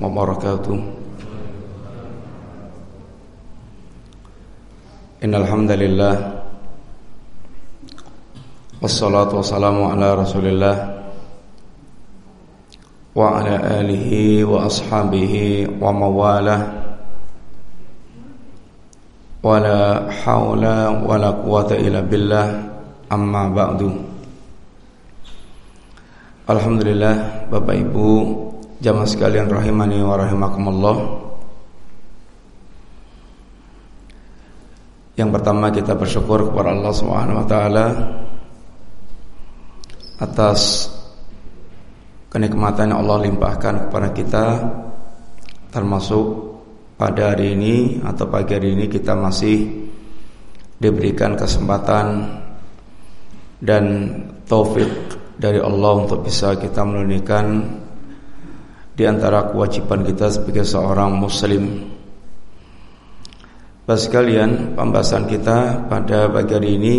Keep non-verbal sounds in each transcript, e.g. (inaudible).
wabarakatuh Innal hamdalillah wassalatu wassalamu ala Rasulillah wa ala alihi wa ashabihi wa mawalah wala haula wala quwata illa billah amma ba'du Alhamdulillah Bapak Ibu Jamaah sekalian rahimani wa rahimakumullah. Yang pertama kita bersyukur kepada Allah Subhanahu wa taala atas kenikmatan yang Allah limpahkan kepada kita termasuk pada hari ini atau pagi hari ini kita masih diberikan kesempatan dan taufik dari Allah untuk bisa kita menunaikan di antara kewajiban kita sebagai seorang muslim. Bapak sekalian, pembahasan kita pada pagi hari ini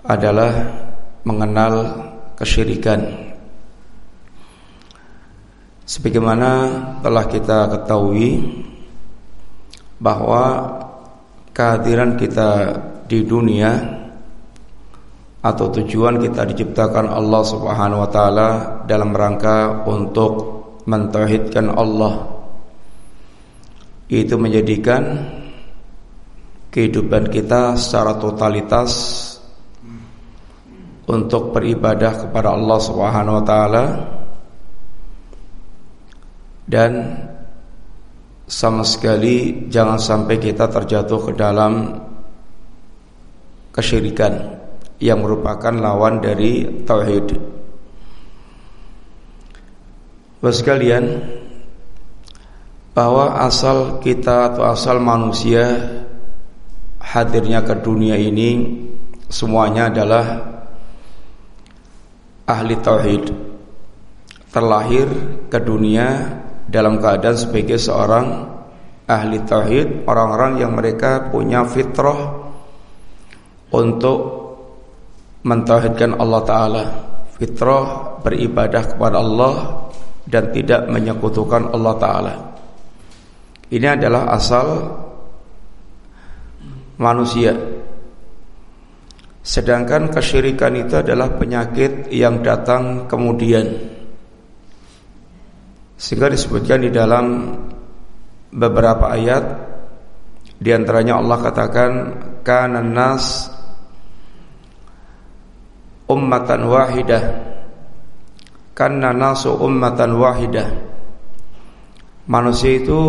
adalah mengenal kesyirikan. Sebagaimana telah kita ketahui bahwa kehadiran kita di dunia atau tujuan kita diciptakan Allah Subhanahu wa taala dalam rangka untuk mentauhidkan Allah. Itu menjadikan kehidupan kita secara totalitas untuk beribadah kepada Allah Subhanahu wa taala dan sama sekali jangan sampai kita terjatuh ke dalam kesyirikan yang merupakan lawan dari tauhid. Bapak sekalian, bahwa asal kita atau asal manusia hadirnya ke dunia ini semuanya adalah ahli tauhid. Terlahir ke dunia dalam keadaan sebagai seorang ahli tauhid, orang-orang yang mereka punya fitrah untuk mentauhidkan Allah taala, fitrah beribadah kepada Allah dan tidak menyekutukan Allah taala. Ini adalah asal manusia. Sedangkan kesyirikan itu adalah penyakit yang datang kemudian. Sehingga disebutkan di dalam beberapa ayat di antaranya Allah katakan kana nas ummatan wahidah. Karena nasu ummatan wahidah. Manusia itu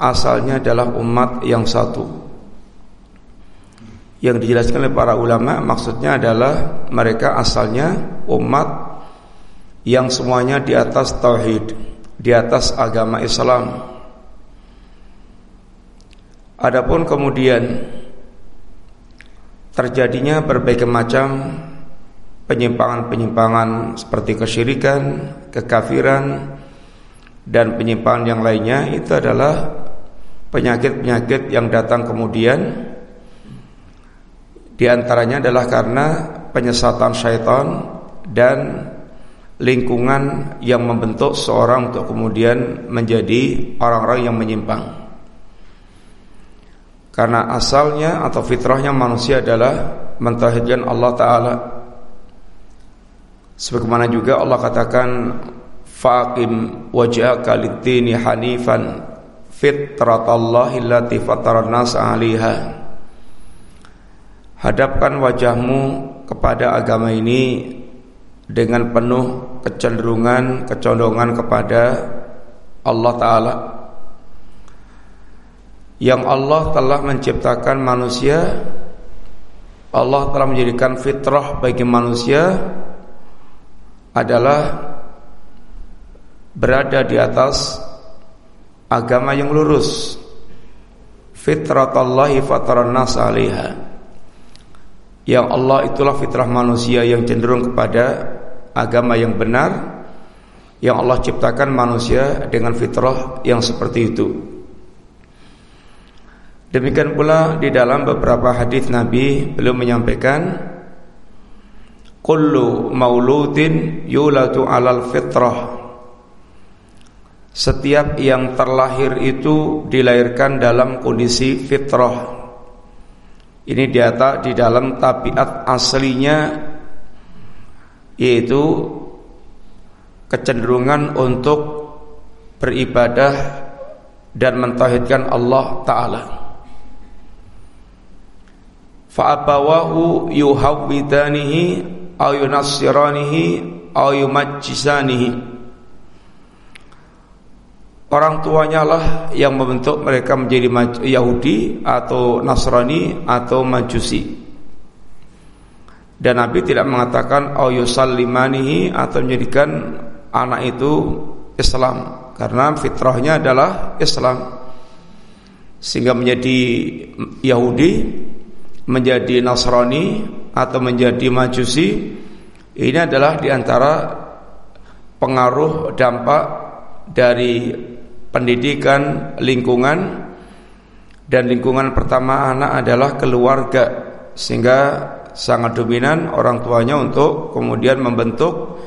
asalnya adalah umat yang satu. Yang dijelaskan oleh para ulama maksudnya adalah mereka asalnya umat yang semuanya di atas tauhid di atas agama Islam. Adapun kemudian terjadinya berbagai macam penyimpangan-penyimpangan seperti kesyirikan, kekafiran dan penyimpangan yang lainnya itu adalah penyakit-penyakit yang datang kemudian di antaranya adalah karena penyesatan syaitan dan lingkungan yang membentuk seorang untuk kemudian menjadi orang-orang yang menyimpang. Karena asalnya atau fitrahnya manusia adalah mentauhidkan Allah taala Sebagaimana juga Allah katakan faqim wajhaka lid-dini hanifan fitratallahi allati fataran nas. Hadapkan wajahmu kepada agama ini dengan penuh kecenderungan, kecondongan kepada Allah taala. Yang Allah telah menciptakan manusia Allah telah menjadikan fitrah bagi manusia adalah berada di atas agama yang lurus. Fitratallahi fataran nas yang Allah itulah fitrah manusia yang cenderung kepada agama yang benar yang Allah ciptakan manusia dengan fitrah yang seperti itu. Demikian pula di dalam beberapa hadis Nabi belum menyampaikan kullu mauludin yulatu alal fitrah setiap yang terlahir itu dilahirkan dalam kondisi fitrah. Ini diata di dalam tabiat aslinya yaitu kecenderungan untuk beribadah dan mentauhidkan Allah taala. Fa'abawahu yuhawwidanihi aw yunassiranihi aw yumajjisanihi Orang tuanya lah yang membentuk mereka menjadi Yahudi atau Nasrani atau Majusi. Dan Nabi tidak mengatakan au yusallimanihi atau menjadikan anak itu Islam karena fitrahnya adalah Islam. Sehingga menjadi Yahudi, menjadi Nasrani atau menjadi Majusi ini adalah di antara pengaruh dampak dari pendidikan, lingkungan dan lingkungan pertama anak adalah keluarga sehingga sangat dominan orang tuanya untuk kemudian membentuk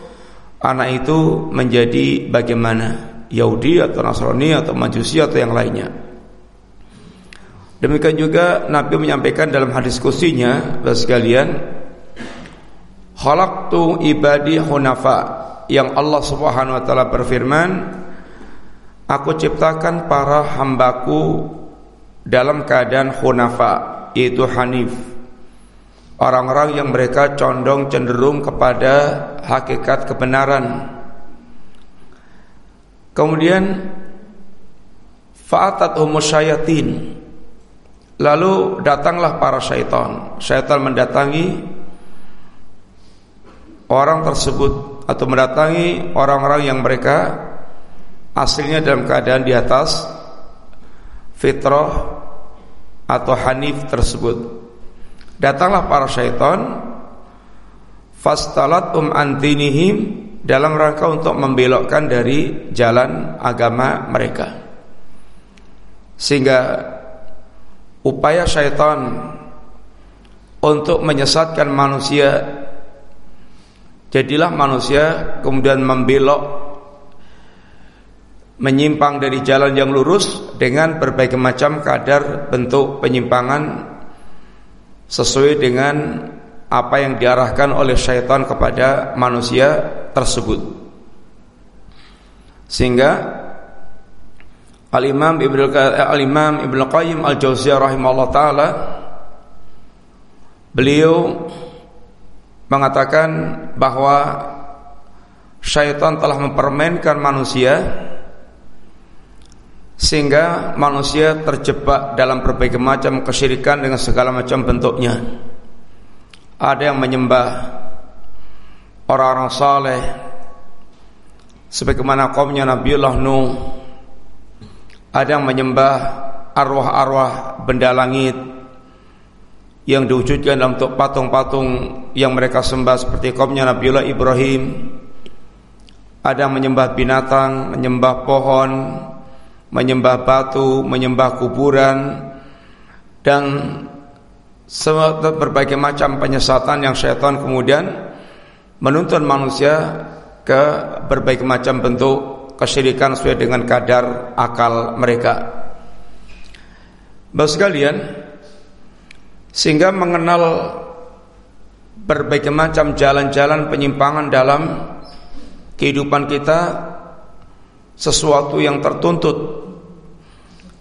anak itu menjadi bagaimana Yahudi atau Nasrani atau Majusi atau yang lainnya. Demikian juga Nabi menyampaikan dalam hadis kursinya sekalian Khalaqtu ibadi hunafa yang Allah Subhanahu wa taala berfirman Aku ciptakan para hambaku dalam keadaan hunafa yaitu hanif. Orang-orang yang mereka condong cenderung kepada hakikat kebenaran. Kemudian fa'atat syayatin lalu datanglah para syaitan syaitan mendatangi orang tersebut atau mendatangi orang-orang yang mereka aslinya dalam keadaan di atas fitrah atau hanif tersebut. Datanglah para syaitan fastalat um antinihim dalam rangka untuk membelokkan dari jalan agama mereka. Sehingga upaya syaitan untuk menyesatkan manusia jadilah manusia kemudian membelok menyimpang dari jalan yang lurus dengan berbagai macam kadar bentuk penyimpangan sesuai dengan apa yang diarahkan oleh syaitan kepada manusia tersebut. Sehingga Al-Imam Ibnu Al-Imam Ibnu Qayyim Al-Jauziyah rahimahullah taala beliau mengatakan bahwa syaitan telah mempermainkan manusia sehingga manusia terjebak dalam berbagai macam kesyirikan dengan segala macam bentuknya. Ada yang menyembah orang-orang saleh sebagaimana kaumnya Nabiullah Nuh. Ada yang menyembah arwah-arwah benda langit yang diwujudkan dalam bentuk patung-patung yang mereka sembah seperti kaumnya Nabiullah Ibrahim. Ada yang menyembah binatang, menyembah pohon, menyembah batu, menyembah kuburan dan berbagai macam penyesatan yang syaitan kemudian menuntun manusia ke berbagai macam bentuk kesyirikan sesuai dengan kadar akal mereka. Bapak sekalian, sehingga mengenal berbagai macam jalan-jalan penyimpangan dalam kehidupan kita sesuatu yang tertuntut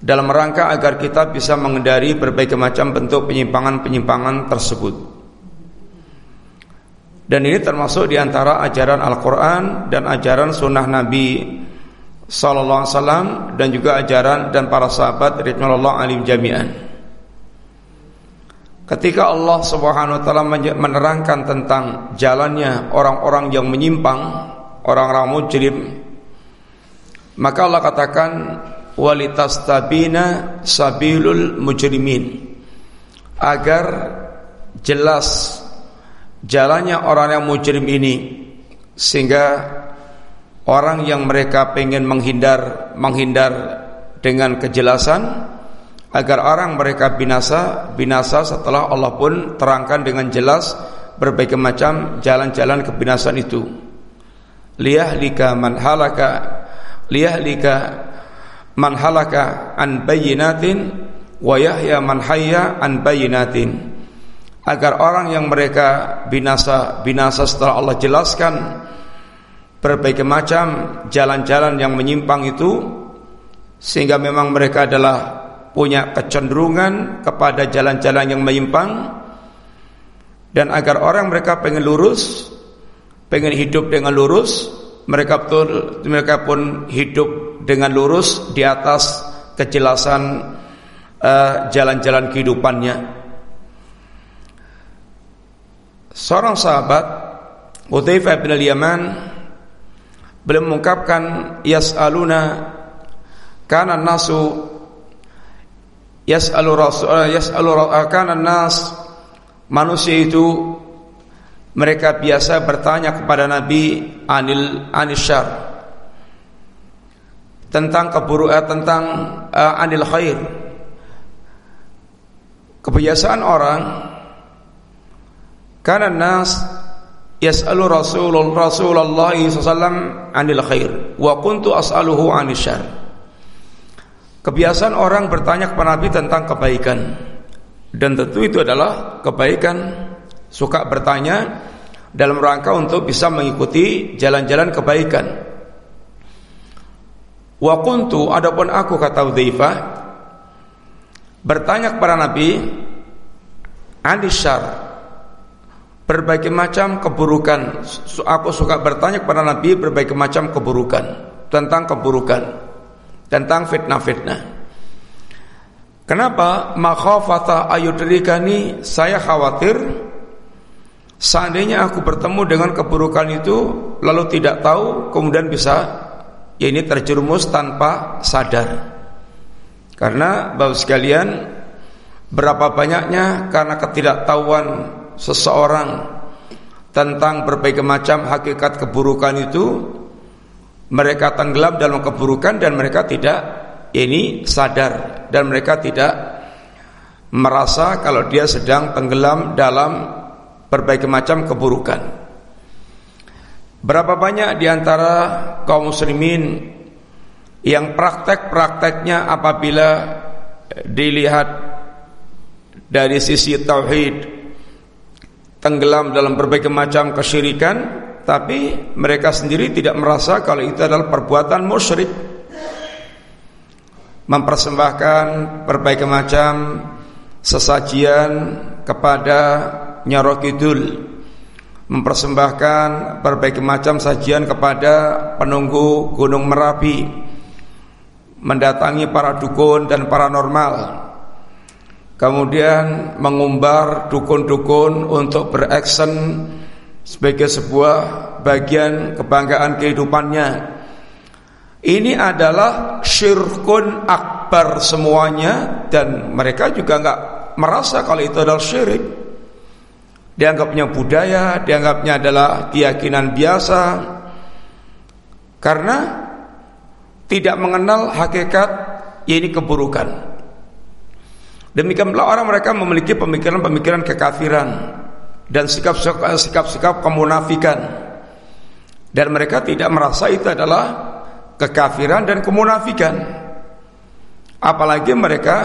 dalam rangka agar kita bisa mengendari berbagai macam bentuk penyimpangan-penyimpangan tersebut. Dan ini termasuk di antara ajaran Al-Quran dan ajaran Sunnah Nabi Sallallahu Alaihi Wasallam dan juga ajaran dan para sahabat Ridwanullah alim jami'an. Ketika Allah Subhanahu Wa Taala menerangkan tentang jalannya orang-orang yang menyimpang, orang-orang mujrim, maka Allah katakan walitastabina sabilul mujrimin agar jelas jalannya orang yang mujrim ini sehingga orang yang mereka pengen menghindar menghindar dengan kejelasan agar orang mereka binasa binasa setelah Allah pun terangkan dengan jelas berbagai macam jalan-jalan kebinasan itu. Liyahlika man halaka liyahlika man halaka an bayyinatin wa yahya man hayya an bayyinatin. Agar orang yang mereka binasa binasa setelah Allah jelaskan berbagai macam jalan-jalan yang menyimpang itu sehingga memang mereka adalah punya kecenderungan kepada jalan-jalan yang menyimpang dan agar orang mereka pengen lurus, pengen hidup dengan lurus, mereka betul mereka pun hidup dengan lurus di atas kejelasan eh, jalan-jalan uh, kehidupannya. Seorang sahabat Hudzaifah bin al-Yaman beliau mengungkapkan yas'aluna kana nasu yas'alu rasul yas'alu kana nas manusia itu mereka biasa bertanya kepada Nabi anil anisyar tentang keburukan eh, tentang uh, anil khair. Kebiasaan orang karena nas yas'alu Rasulullah Rasulullah sallallahu anil khair wa kuntu as'aluhu anil syar. Kebiasaan orang bertanya kepada Nabi tentang kebaikan. Dan tentu itu adalah kebaikan Suka bertanya Dalam rangka untuk bisa mengikuti Jalan-jalan kebaikan Wa kuntu Adapun aku kata Udhaifah Bertanya kepada Nabi Anisyar Berbagai macam keburukan. Aku suka bertanya kepada Nabi Berbagai macam keburukan. Tentang keburukan. Tentang fitnah-fitnah. Kenapa? Makhafata ayudrikani saya khawatir seandainya aku bertemu dengan keburukan itu lalu tidak tahu kemudian bisa ya ini terjerumus tanpa sadar. Karena Bapak sekalian berapa banyaknya karena ketidaktahuan seseorang tentang berbagai macam hakikat keburukan itu mereka tenggelam dalam keburukan dan mereka tidak ini sadar dan mereka tidak merasa kalau dia sedang tenggelam dalam berbagai macam keburukan. Berapa banyak di antara kaum muslimin yang praktek-prakteknya apabila dilihat dari sisi tauhid tenggelam dalam berbagai macam kesyirikan tapi mereka sendiri tidak merasa kalau itu adalah perbuatan musyrik. Mempersembahkan berbagai macam sesajian kepada Nyaro Kidul. Mempersembahkan berbagai macam sajian kepada penunggu Gunung Merapi. Mendatangi para dukun dan paranormal kemudian mengumbar dukun-dukun untuk beraksen sebagai sebuah bagian kebanggaan kehidupannya ini adalah syirkun akbar semuanya dan mereka juga nggak merasa kalau itu adalah syirik. Dianggapnya budaya, dianggapnya adalah keyakinan biasa karena tidak mengenal hakikat ini keburukan. Demikianlah orang mereka memiliki pemikiran-pemikiran kekafiran dan sikap-sikap kemunafikan dan mereka tidak merasa itu adalah kekafiran dan kemunafikan. Apalagi mereka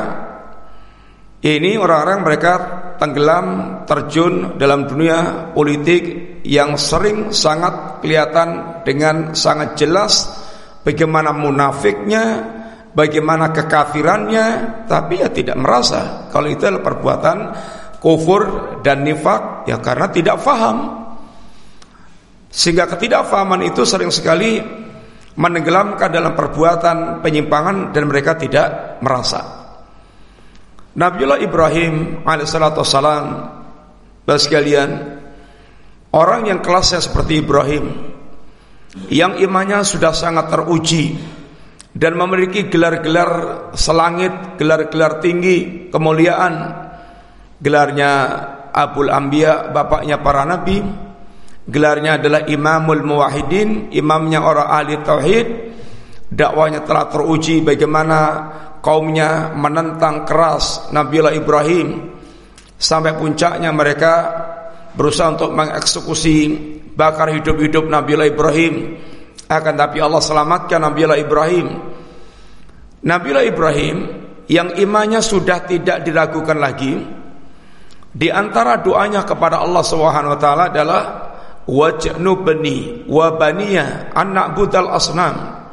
ini orang-orang mereka tenggelam terjun dalam dunia politik yang sering sangat kelihatan dengan sangat jelas bagaimana munafiknya, bagaimana kekafirannya, tapi ya tidak merasa kalau itu adalah perbuatan kufur dan nifak ya karena tidak faham. Sehingga ketidakfahaman itu sering sekali menenggelamkan dalam perbuatan penyimpangan dan mereka tidak merasa. Nabiullah Ibrahim alaihissalatu wassalam sekalian orang yang kelasnya seperti Ibrahim yang imannya sudah sangat teruji dan memiliki gelar-gelar selangit, gelar-gelar tinggi, kemuliaan, gelarnya Abul Ambia, bapaknya para nabi, Gelarnya adalah Imamul Muwahidin, imamnya orang ahli tauhid. Dakwanya telah teruji bagaimana kaumnya menentang keras Nabiullah Ibrahim. Sampai puncaknya mereka berusaha untuk mengeksekusi bakar hidup-hidup Nabiullah Ibrahim Akan tapi Allah selamatkan Nabiullah Ibrahim. Nabiullah Ibrahim yang imannya sudah tidak diragukan lagi. Di antara doanya kepada Allah Subhanahu wa taala adalah wajnubni wa baniya anak budal asnam.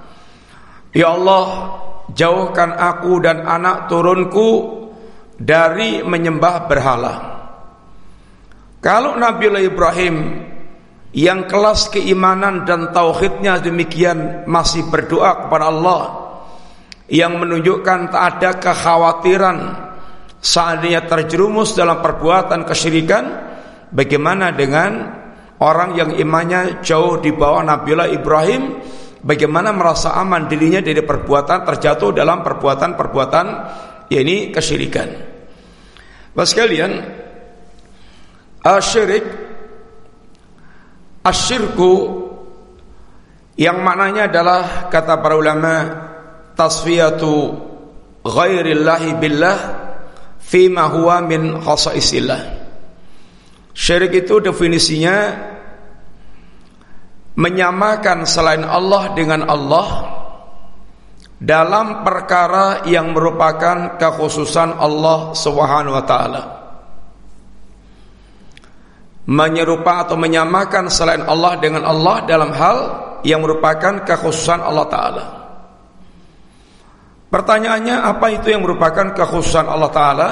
Ya Allah, jauhkan aku dan anak turunku dari menyembah berhala. Kalau Nabiullah Ibrahim yang kelas keimanan dan tauhidnya demikian masih berdoa kepada Allah yang menunjukkan tak ada kekhawatiran seandainya terjerumus dalam perbuatan kesyirikan bagaimana dengan orang yang imannya jauh di bawah Nabiullah Ibrahim bagaimana merasa aman dirinya dari perbuatan terjatuh dalam perbuatan-perbuatan yakni kesyirikan. Bapak sekalian, syirik Asyirku yang maknanya adalah kata para ulama tasfiyatu ghairillahi billah fima huwa min khasaisillah. Syirik itu definisinya menyamakan selain Allah dengan Allah dalam perkara yang merupakan kekhususan Allah Subhanahu wa taala menyerupa atau menyamakan selain Allah dengan Allah dalam hal yang merupakan kekhususan Allah Ta'ala. Pertanyaannya apa itu yang merupakan kekhususan Allah Ta'ala?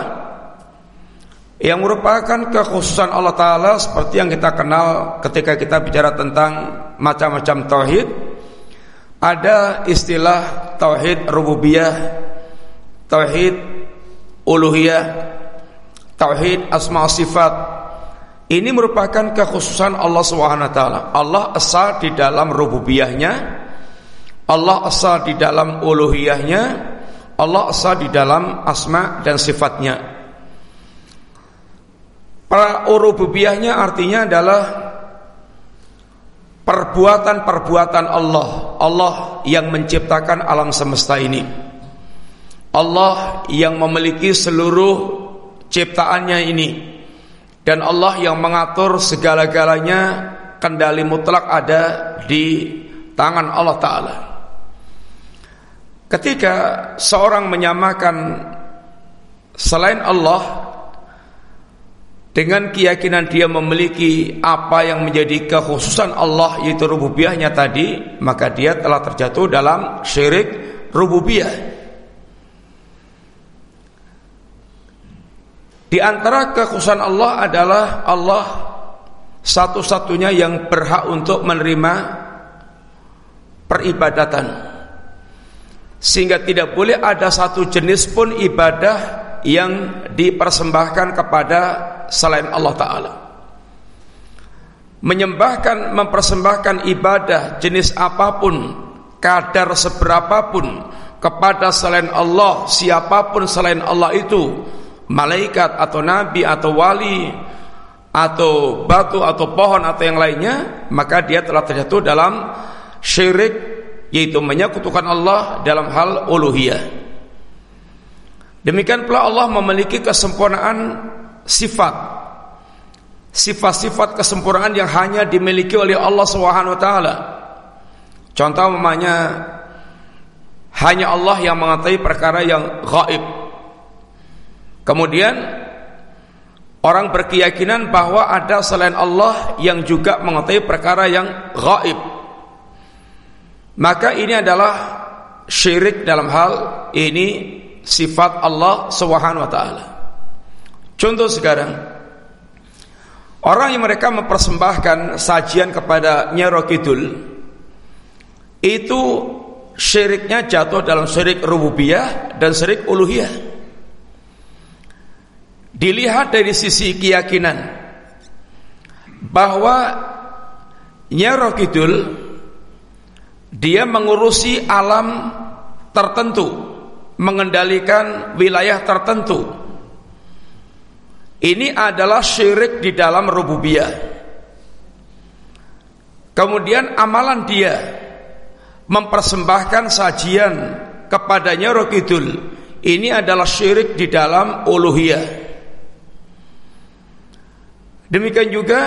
Yang merupakan kekhususan Allah Ta'ala Seperti yang kita kenal ketika kita bicara tentang macam-macam tauhid. Ada istilah tauhid rububiyah Tauhid uluhiyah Tauhid asma sifat ini merupakan kekhususan Allah taala. Allah esa di dalam rububiyahnya, Allah esa di dalam uluhiyahnya, Allah esa di dalam asma dan sifatnya. Para rububiyahnya artinya adalah perbuatan-perbuatan Allah. Allah yang menciptakan alam semesta ini. Allah yang memiliki seluruh ciptaannya ini dan Allah yang mengatur segala-galanya kendali mutlak ada di tangan Allah Ta'ala. Ketika seorang menyamakan selain Allah dengan keyakinan dia memiliki apa yang menjadi kekhususan Allah yaitu rububiyahnya tadi maka dia telah terjatuh dalam syirik rububiyah Di antara kekhususan Allah adalah Allah satu-satunya yang berhak untuk menerima peribadatan. Sehingga tidak boleh ada satu jenis pun ibadah yang dipersembahkan kepada selain Allah Ta'ala. Menyembahkan, mempersembahkan ibadah jenis apa pun, kadar seberapapun kepada selain Allah, siapa pun selain Allah itu malaikat atau nabi atau wali atau batu atau pohon atau yang lainnya maka dia telah terjatuh dalam syirik yaitu menyekutukan Allah dalam hal uluhiyah. Demikian pula Allah memiliki kesempurnaan sifat. Sifat-sifat kesempurnaan yang hanya dimiliki oleh Allah Subhanahu taala. Contoh namanya hanya Allah yang mengetahui perkara yang gaib Kemudian orang berkeyakinan bahwa ada selain Allah yang juga mengetahui perkara yang gaib. Maka ini adalah syirik dalam hal ini sifat Allah Subhanahu. Contoh sekarang orang yang mereka mempersembahkan sajian kepada Nyero Kidul itu syiriknya jatuh dalam syirik rububiyah dan syirik uluhiyah. Dilihat dari sisi keyakinan bahwa Nyaro Kidul dia mengurusi alam tertentu, mengendalikan wilayah tertentu. Ini adalah syirik di dalam rububiyah. Kemudian amalan dia mempersembahkan sajian kepadanya Rokidul. Ini adalah syirik di dalam uluhiyah. Demikian juga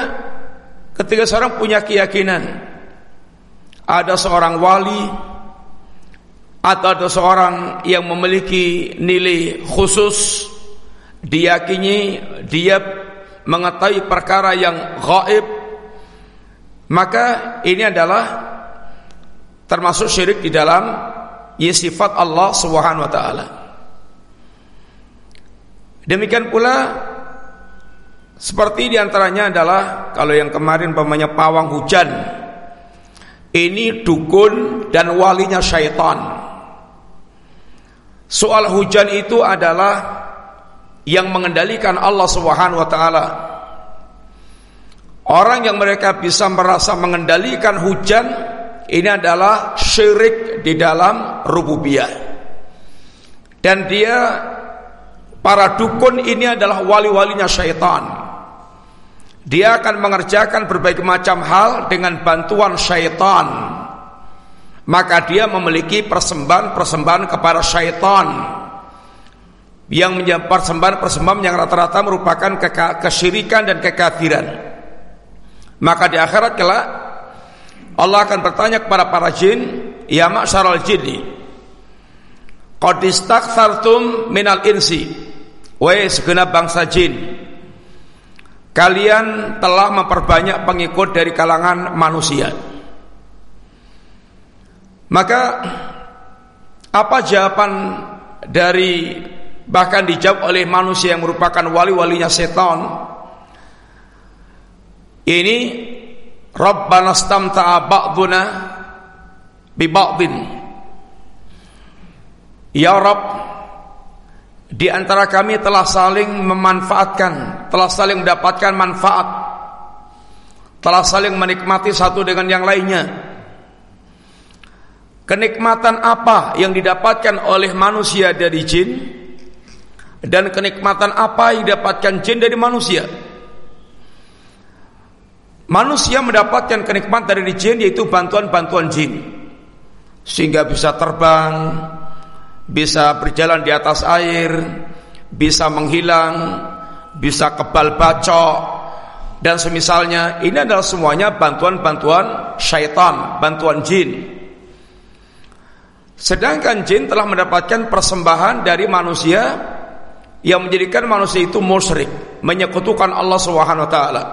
ketika seorang punya keyakinan ada seorang wali atau ada seorang yang memiliki nilai khusus diyakini dia mengetahui perkara yang gaib maka ini adalah termasuk syirik di dalam ya sifat Allah Subhanahu wa taala. Demikian pula seperti di antaranya adalah kalau yang kemarin pemanya pawang hujan ini dukun dan walinya syaitan. Soal hujan itu adalah yang mengendalikan Allah Subhanahu wa taala. Orang yang mereka bisa merasa mengendalikan hujan ini adalah syirik di dalam rububiyah. Dan dia para dukun ini adalah wali-walinya syaitan. Dia akan mengerjakan berbagai macam hal dengan bantuan syaitan. Maka dia memiliki persembahan-persembahan kepada syaitan yang persembahan-persembahan yang rata-rata merupakan kesyirikan dan kekafiran. Maka di akhirat kelak Allah akan bertanya kepada para jin, "Ya ma'syaral jinni, qad istakthartum minal insi?" Wahai segenap bangsa jin, kalian telah memperbanyak pengikut dari kalangan manusia. Maka apa jawaban dari bahkan dijawab oleh manusia yang merupakan wali-walinya setan? Ini Rabbana stamta'a ba'duna bi ba'din. Ya Rabb, di antara kami telah saling memanfaatkan, telah saling mendapatkan manfaat, telah saling menikmati satu dengan yang lainnya. Kenikmatan apa yang didapatkan oleh manusia dari jin dan kenikmatan apa yang didapatkan jin dari manusia? Manusia mendapatkan kenikmatan dari jin yaitu bantuan-bantuan jin sehingga bisa terbang, bisa berjalan di atas air, bisa menghilang, bisa kebal bacok dan semisalnya ini adalah semuanya bantuan-bantuan syaitan, bantuan jin. Sedangkan jin telah mendapatkan persembahan dari manusia yang menjadikan manusia itu musyrik, menyekutukan Allah Subhanahu wa taala.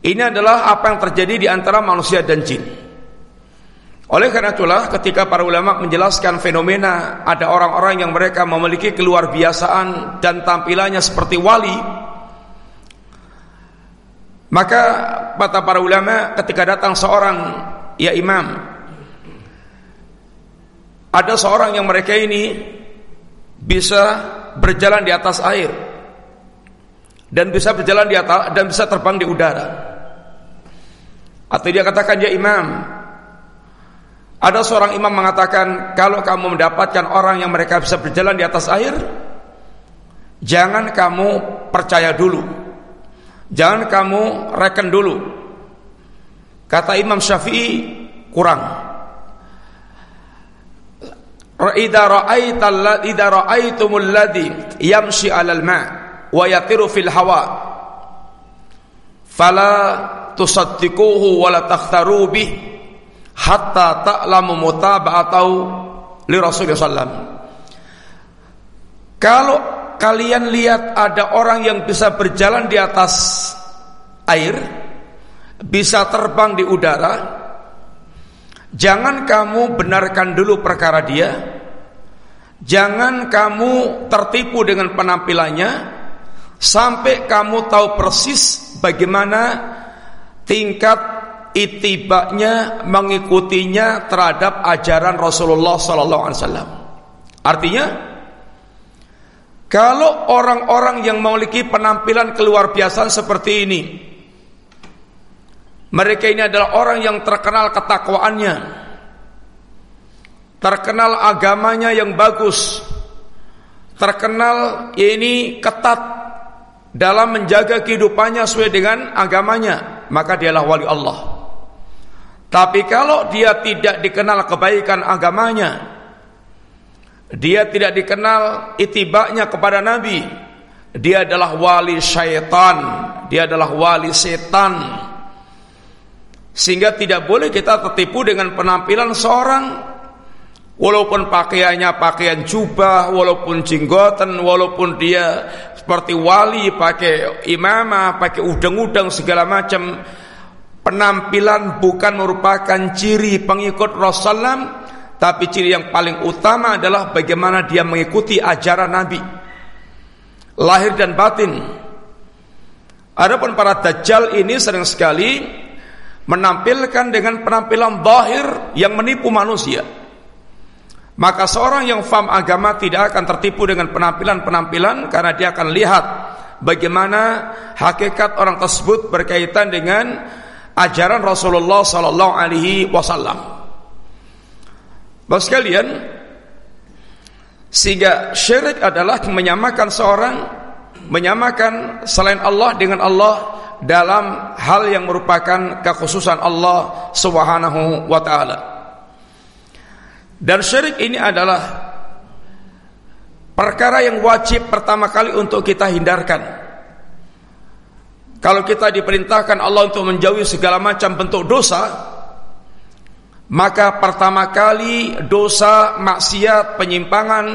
Ini adalah apa yang terjadi di antara manusia dan jin. Oleh karena itulah ketika para ulama menjelaskan fenomena ada orang-orang yang mereka memiliki keluar biasaan dan tampilannya seperti wali maka kata para ulama ketika datang seorang ya imam ada seorang yang mereka ini bisa berjalan di atas air dan bisa berjalan di atas dan bisa terbang di udara. Atau dia katakan ya imam, ada seorang imam mengatakan kalau kamu mendapatkan orang yang mereka bisa berjalan di atas air, jangan kamu percaya dulu. Jangan kamu reken dulu. Kata Imam Syafi'i kurang. Hatta ta'lamu mutaba'atahu li Rasulullah sallam. Kalau kalian lihat ada orang yang bisa berjalan di atas air, bisa terbang di udara, Jangan kamu benarkan dulu perkara dia. Jangan kamu tertipu dengan penampilannya sampai kamu tahu persis bagaimana tingkat itibaknya mengikutinya terhadap ajaran Rasulullah sallallahu alaihi wasallam. Artinya kalau orang-orang yang memiliki penampilan keluar biasa seperti ini mereka ini adalah orang yang terkenal ketakwaannya. Terkenal agamanya yang bagus. Terkenal ini ketat dalam menjaga kehidupannya sesuai dengan agamanya, maka dialah wali Allah. Tapi kalau dia tidak dikenal kebaikan agamanya, dia tidak dikenal itibaknya kepada Nabi, dia adalah wali syaitan, dia adalah wali setan. Sehingga tidak boleh kita tertipu dengan penampilan seorang Walaupun pakaiannya pakaian jubah, walaupun jenggotan, walaupun dia seperti wali, pakai imamah, pakai udang-udang segala macam, penampilan bukan merupakan ciri pengikut Rasulullah, tapi ciri yang paling utama adalah bagaimana dia mengikuti ajaran Nabi, lahir dan batin. Adapun para dajjal ini sering sekali menampilkan dengan penampilan zahir yang menipu manusia. Maka seorang yang faham agama tidak akan tertipu dengan penampilan-penampilan karena dia akan lihat bagaimana hakikat orang tersebut berkaitan dengan ajaran Rasulullah sallallahu alaihi wasallam. Bapak sekalian, sehingga syirik adalah menyamakan seorang menyamakan selain Allah dengan Allah dalam hal yang merupakan kekhususan Allah Subhanahu wa taala. Dan syirik ini adalah perkara yang wajib pertama kali untuk kita hindarkan. Kalau kita diperintahkan Allah untuk menjauhi segala macam bentuk dosa, maka pertama kali dosa, maksiat, penyimpangan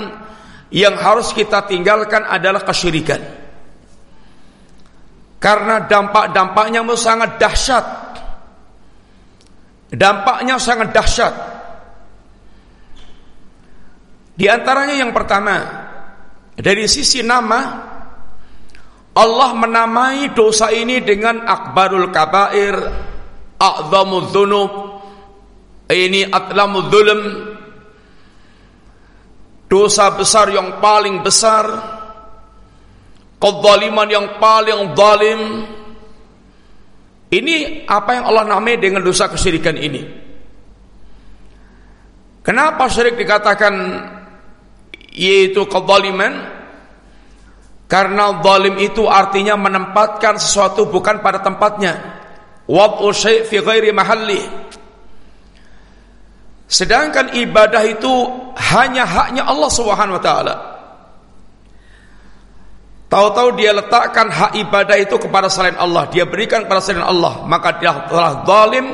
yang harus kita tinggalkan adalah kesyirikan. Karena dampak-dampaknya sangat dahsyat. Dampaknya sangat dahsyat. Di antaranya yang pertama, dari sisi nama Allah menamai dosa ini dengan akbarul kabair, a'zamul dzunub, ini atlamul dzulm, dosa besar yang paling besar, kezaliman yang paling zalim. Ini apa yang Allah namai dengan dosa kesyirikan ini. Kenapa syirik dikatakan yaitu kezaliman karena zalim itu artinya menempatkan sesuatu bukan pada tempatnya. Wad'u syai' fi ghairi mahalli sedangkan ibadah itu hanya haknya Allah Subhanahu wa taala. Tahu-tahu dia letakkan hak ibadah itu kepada selain Allah, dia berikan kepada selain Allah, maka dia telah zalim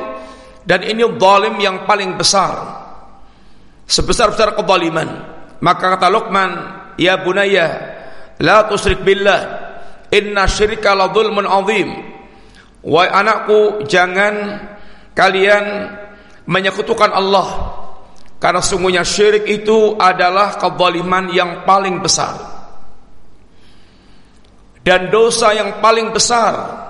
dan ini zalim yang paling besar. Sebesar-besar kezaliman. Maka kata Luqman, "Ya bunayya, la tusyrik billah. Inna syirka la dzulmun adzim." Wahai anakku, jangan kalian menyekutukan Allah karena sungguhnya syirik itu adalah kezaliman yang paling besar. Dan dosa yang paling besar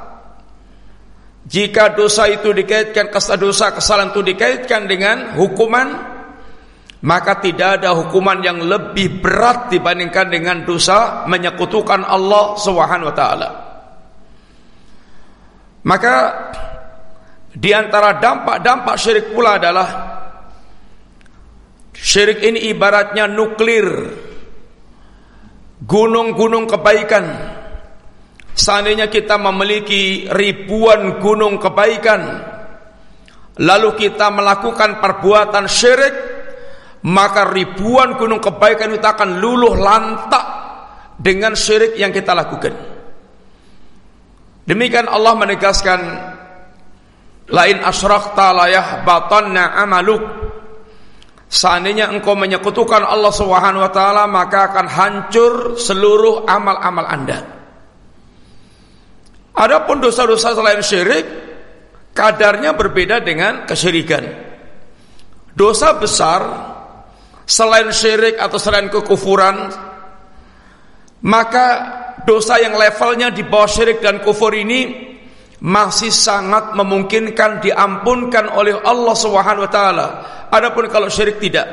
jika dosa itu dikaitkan dosa kesalahan itu dikaitkan dengan hukuman maka tidak ada hukuman yang lebih berat dibandingkan dengan dosa menyekutukan Allah Subhanahu wa taala. Maka di antara dampak-dampak syirik pula adalah syirik ini ibaratnya nuklir gunung-gunung kebaikan. Seandainya kita memiliki ribuan gunung kebaikan lalu kita melakukan perbuatan syirik maka ribuan gunung kebaikan itu akan luluh lantak dengan syirik yang kita lakukan. Demikian Allah menegaskan lain asyrakta la yahbatanna amaluk Seandainya engkau menyekutukan Allah Subhanahu wa taala maka akan hancur seluruh amal-amal Anda. Adapun dosa-dosa selain syirik kadarnya berbeda dengan kesyirikan. Dosa besar selain syirik atau selain kekufuran maka dosa yang levelnya di bawah syirik dan kufur ini masih sangat memungkinkan diampunkan oleh Allah Subhanahu wa taala. Adapun kalau syirik tidak.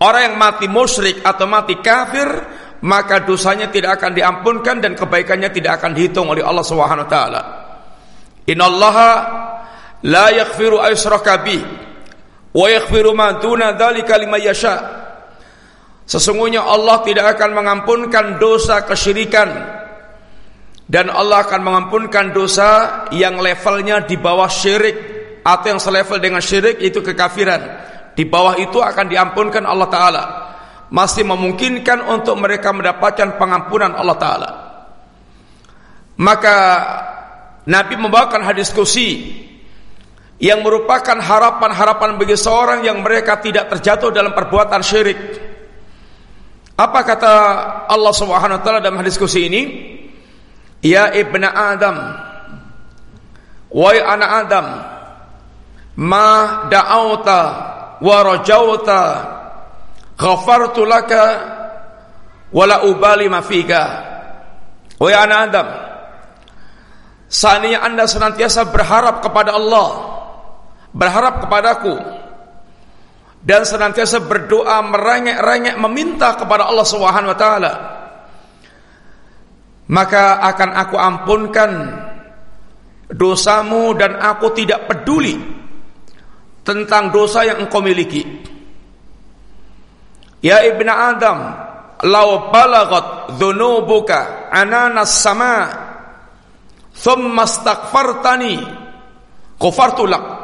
Orang yang mati musyrik atau mati kafir, maka dosanya tidak akan diampunkan dan kebaikannya tidak akan dihitung oleh Allah Subhanahu wa taala. Innallaha la yaghfiru aysraka bih wa yaghfiru ma duna dzalika liman yasha. Sesungguhnya Allah tidak akan mengampunkan dosa kesyirikan dan Allah akan mengampunkan dosa yang levelnya di bawah syirik atau yang selevel dengan syirik itu kekafiran. Di bawah itu akan diampunkan Allah taala. Masih memungkinkan untuk mereka mendapatkan pengampunan Allah taala. Maka Nabi membawakan hadis kursi yang merupakan harapan-harapan bagi seorang yang mereka tidak terjatuh dalam perbuatan syirik. Apa kata Allah Subhanahu wa taala dalam hadis kursi ini? Ya ibna Adam, wahai anak Adam, ma da'auta wa rajauta ghafartu laka wala ubali ma fika. Wahai anak Adam, seandainya Anda senantiasa berharap kepada Allah, berharap kepadaku, dan senantiasa berdoa merengek-rengek meminta kepada Allah Subhanahu wa taala maka akan aku ampunkan dosamu dan aku tidak peduli tentang dosa yang engkau miliki. Ya ibnu adam law balagat dhunubuka ananas sama thumma astaghfartani ghafartu lak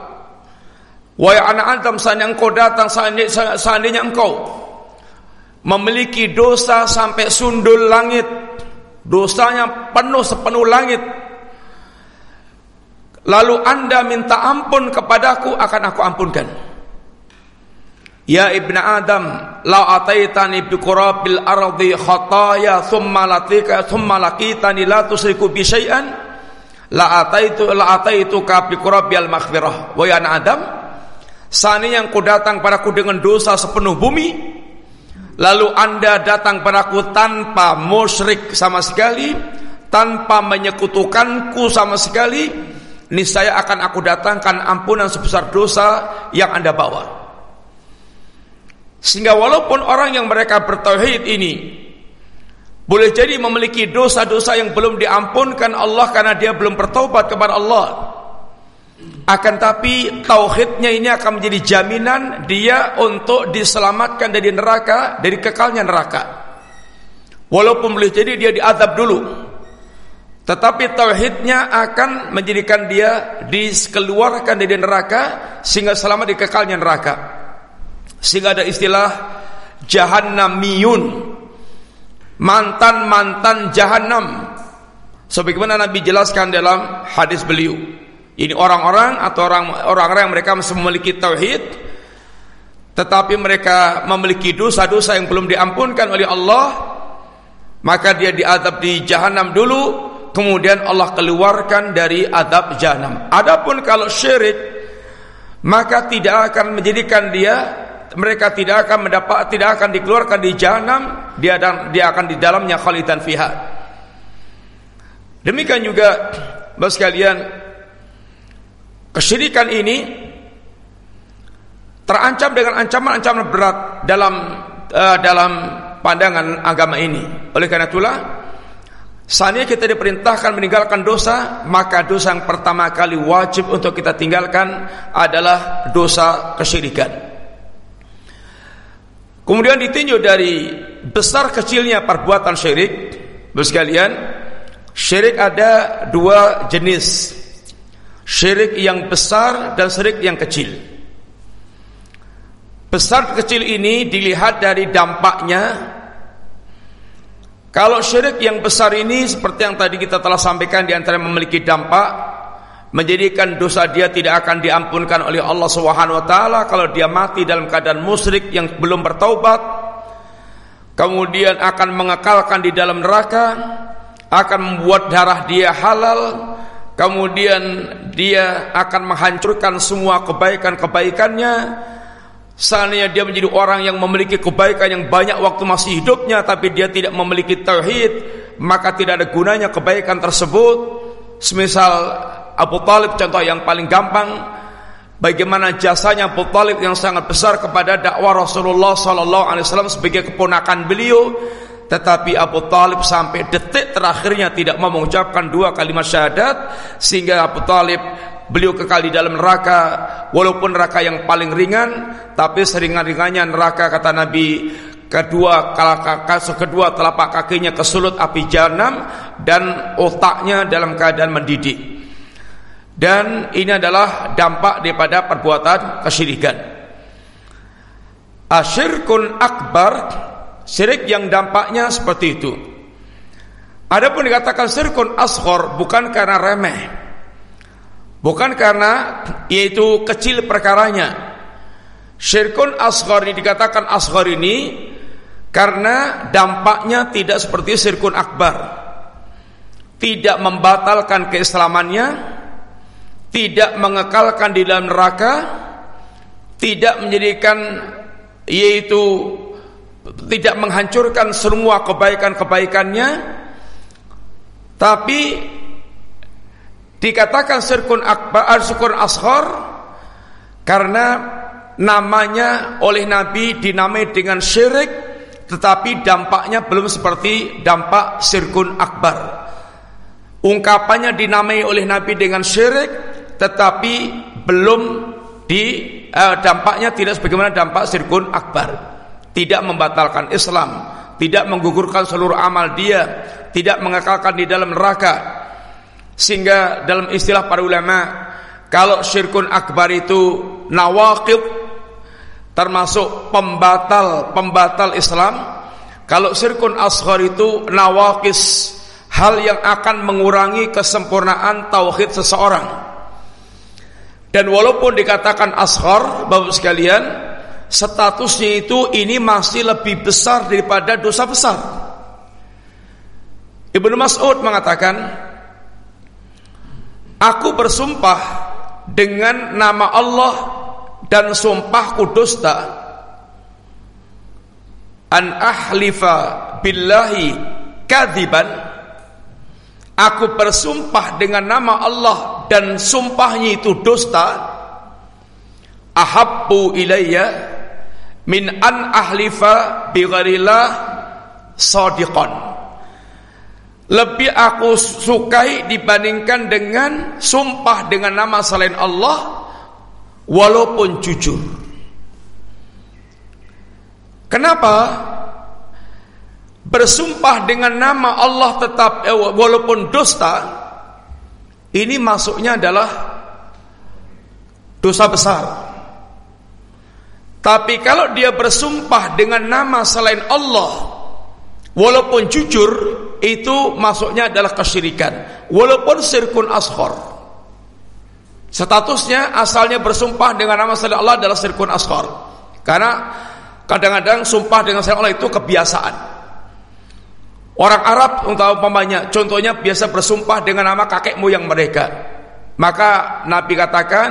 Wahai anak Adam, seandainya engkau datang, seandainya, seandainya engkau memiliki dosa sampai sundul langit, dosanya penuh sepenuh langit, lalu anda minta ampun kepadaku, akan aku ampunkan. Ya ibnu Adam, la ataitani bi qurabil ardi khataya thumma latika thumma laqitani la tusriku bi syai'an la ataitu la ataituka bi qurabil maghfirah. Wahai anak Adam, Seandainya engkau datang padaku dengan dosa sepenuh bumi, lalu anda datang padaku tanpa musyrik sama sekali, tanpa menyekutukanku sama sekali, niscaya akan aku datangkan ampunan sebesar dosa yang anda bawa. Sehingga walaupun orang yang mereka bertauhid ini boleh jadi memiliki dosa-dosa yang belum diampunkan Allah karena dia belum bertobat kepada Allah. Akan tapi tauhidnya ini akan menjadi jaminan dia untuk diselamatkan dari neraka, dari kekalnya neraka. Walaupun boleh jadi dia diadab dulu. Tetapi tauhidnya akan menjadikan dia dikeluarkan dari neraka sehingga selamat di kekalnya neraka. Sehingga ada istilah jahannamiyun. Mantan-mantan jahannam. Sebagaimana Nabi jelaskan dalam hadis beliau. Ini orang-orang atau orang-orang yang mereka memiliki tauhid tetapi mereka memiliki dosa-dosa yang belum diampunkan oleh Allah maka dia diadab di jahanam dulu kemudian Allah keluarkan dari adab jahanam. Adapun kalau syirik maka tidak akan menjadikan dia mereka tidak akan mendapat tidak akan dikeluarkan di jahanam dia dan dia akan di dalamnya khalidan fiha. Demikian juga Bapak sekalian Kesyirikan ini terancam dengan ancaman-ancaman berat dalam uh, dalam pandangan agama ini. Oleh karena itulah Saatnya kita diperintahkan meninggalkan dosa, maka dosa yang pertama kali wajib untuk kita tinggalkan adalah dosa kesyirikan. Kemudian ditinjau dari besar kecilnya perbuatan syirik, sekalian, syirik ada dua jenis. Syirik yang besar dan syirik yang kecil. Besar kecil ini dilihat dari dampaknya. Kalau syirik yang besar ini seperti yang tadi kita telah sampaikan di antara memiliki dampak menjadikan dosa dia tidak akan diampunkan oleh Allah Subhanahu wa taala kalau dia mati dalam keadaan musyrik yang belum bertaubat kemudian akan mengekalkan di dalam neraka akan membuat darah dia halal kemudian dia akan menghancurkan semua kebaikan-kebaikannya. Seandainya dia menjadi orang yang memiliki kebaikan yang banyak waktu masih hidupnya tapi dia tidak memiliki tauhid maka tidak ada gunanya kebaikan tersebut. Semisal Abu Talib contoh yang paling gampang bagaimana jasanya Abu Talib yang sangat besar kepada dakwah Rasulullah wasallam sebagai keponakan beliau tetapi Abu Talib sampai detik terakhirnya tidak mau mengucapkan dua kalimat syahadat Sehingga Abu Talib beliau kekal di dalam neraka Walaupun neraka yang paling ringan Tapi seringan-ringannya neraka kata Nabi. Kedua kasus kedua telapak kakinya kesulut api jahanam Dan otaknya dalam keadaan mendidih Dan ini adalah dampak daripada perbuatan kesyirikan. Asyirkun akbar Syirik yang dampaknya seperti itu. Adapun dikatakan syirkun ashor bukan karena remeh. Bukan karena yaitu kecil perkaranya. Syirkun asghar ini dikatakan asghar ini karena dampaknya tidak seperti syirkun akbar. Tidak membatalkan keislamannya, tidak mengekalkan di dalam neraka, tidak menjadikan yaitu tidak menghancurkan semua kebaikan-kebaikannya tapi dikatakan sirkun akbar sirkun ashar karena namanya oleh Nabi dinamai dengan syirik tetapi dampaknya belum seperti dampak sirkun akbar. Ungkapannya dinamai oleh Nabi dengan syirik tetapi belum di uh, dampaknya tidak sebagaimana dampak sirkun akbar tidak membatalkan Islam, tidak menggugurkan seluruh amal dia, tidak mengekalkan di dalam neraka. Sehingga dalam istilah para ulama, kalau syirkun akbar itu nawaqid termasuk pembatal-pembatal Islam, kalau syirkun asghar itu nawaqis hal yang akan mengurangi kesempurnaan tauhid seseorang. Dan walaupun dikatakan asghar, Bapak sekalian, statusnya itu ini masih lebih besar daripada dosa besar. Ibnu Mas'ud mengatakan, Aku bersumpah dengan nama Allah dan sumpahku dusta. An ahlifa billahi kadziban. Aku bersumpah dengan nama Allah dan sumpahnya itu dusta. Ahabbu ilayya min an ahlifa bi ghairillah sadiqan. Lebih aku sukai dibandingkan dengan sumpah dengan nama selain Allah walaupun jujur. Kenapa? Bersumpah dengan nama Allah tetap eh, walaupun dusta ini masuknya adalah dosa besar tapi kalau dia bersumpah dengan nama selain Allah Walaupun jujur Itu masuknya adalah kesyirikan. Walaupun sirkun ashor Statusnya asalnya bersumpah dengan nama selain Allah adalah sirkun ashor Karena kadang-kadang sumpah dengan selain Allah itu kebiasaan. Orang Arab untuk umpamanya Contohnya biasa bersumpah dengan nama kakek moyang mereka. Maka Nabi katakan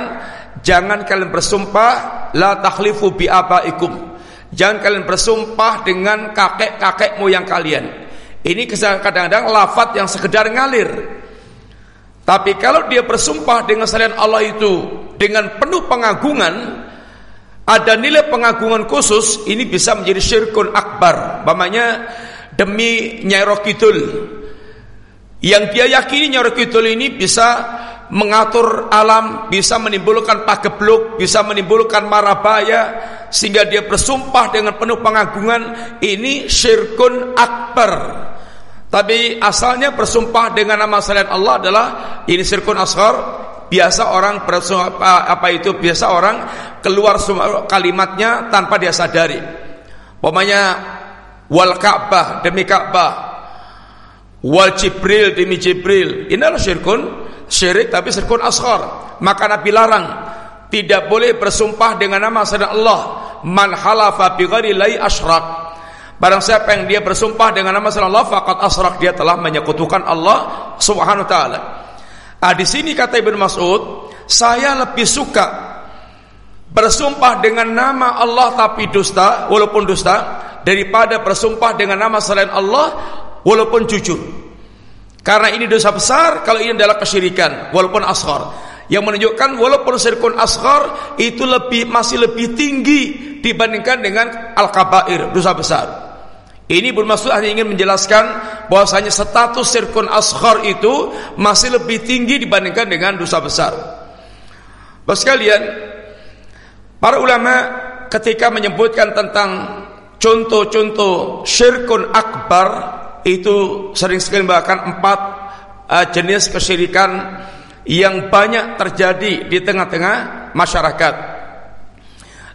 Jangan kalian bersumpah la takhlifu bi abaikum. Jangan kalian bersumpah dengan kakek-kakek moyang kalian. Ini kadang-kadang lafat yang sekedar ngalir. Tapi kalau dia bersumpah dengan selain Allah itu dengan penuh pengagungan, ada nilai pengagungan khusus, ini bisa menjadi syirkun akbar. Bamanya demi Nyai Rokidul. Yang dia yakini Nyai Rokidul ini bisa mengatur alam, bisa menimbulkan pagebluk, bisa menimbulkan marabaya sehingga dia bersumpah dengan penuh pengagungan ini syirkun akbar. Tapi asalnya bersumpah dengan nama selain Allah adalah ini syirkun asghar. Biasa orang bersumpah apa itu biasa orang keluar kalimatnya tanpa dia sadari. Pokoknya wal Ka'bah demi Ka'bah wal Jibril demi Jibril. Ini adalah syirkun syirik tapi syirkun asghar. Maka Nabi larang tidak boleh bersumpah dengan nama selain Allah. Man halafa bi ghairi asyrak. Barang siapa yang dia bersumpah dengan nama selain Allah faqad asrak dia telah menyekutukan Allah Subhanahu wa taala. Ah di sini kata Ibnu Mas'ud, saya lebih suka bersumpah dengan nama Allah tapi dusta walaupun dusta daripada bersumpah dengan nama selain Allah walaupun jujur. Karena ini dosa besar, kalau ini adalah kesyirikan, walaupun ashar. Yang menunjukkan walaupun syirkun ashar itu lebih masih lebih tinggi dibandingkan dengan al-kabair, dosa besar. Ini bermaksud hanya ingin menjelaskan bahwasanya status syirkun ashar itu masih lebih tinggi dibandingkan dengan dosa besar. Bapak sekalian, para ulama ketika menyebutkan tentang contoh-contoh syirkun akbar itu sering sekali bahkan empat uh, jenis kesyirikan yang banyak terjadi di tengah-tengah masyarakat.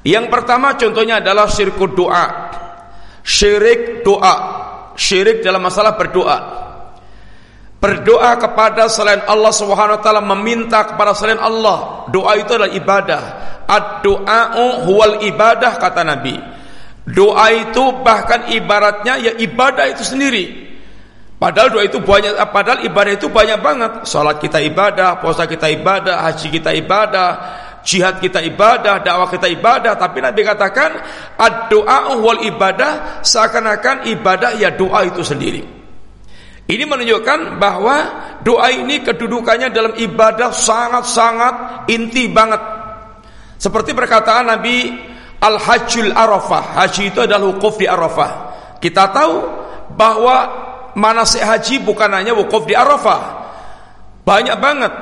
Yang pertama contohnya adalah syirik doa. Syirik doa, syirik dalam masalah berdoa. berdoa kepada selain Allah Subhanahu wa taala meminta kepada selain Allah doa itu adalah ibadah ad-du'a'u huwal ibadah kata Nabi doa itu bahkan ibaratnya ya ibadah itu sendiri. Padahal doa itu banyak padahal ibadah itu banyak banget. Salat kita ibadah puasa kita ibadah haji kita ibadah jihad kita ibadah dakwah kita ibadah. Tapi Nabi katakan ad-du'a'u huwal ibadah seakan-akan ibadah ya doa itu sendiri. Ini menunjukkan bahwa doa ini kedudukannya dalam ibadah sangat-sangat inti banget. Seperti perkataan Nabi Al-Hajjul Arafah. Haji itu adalah wukuf di Arafah. Kita tahu bahwa manasik haji bukan hanya wukuf di Arafah. Banyak banget.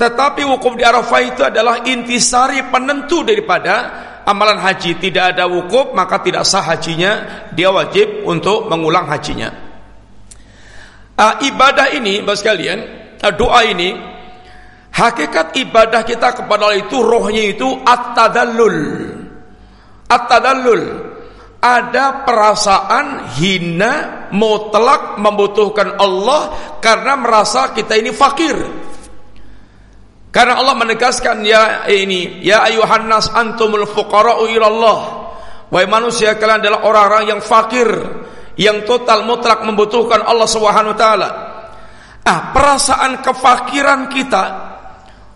Tetapi wukuf di Arafah itu adalah intisari penentu daripada amalan haji. Tidak ada wukuf maka tidak sah hajinya. Dia wajib untuk mengulang hajinya. Uh, ibadah ini, Bapak sekalian, uh, doa ini, hakikat ibadah kita kepada Allah itu rohnya itu at-tadallul. At-tadallul. Ada perasaan hina, mutlak membutuhkan Allah karena merasa kita ini fakir. Karena Allah menegaskan ya ini, ya ayuhan nas antumul fuqara'u ilallah. Wahai manusia kalian adalah orang-orang yang fakir yang total mutlak membutuhkan Allah Subhanahu wa taala. Ah, perasaan kefakiran kita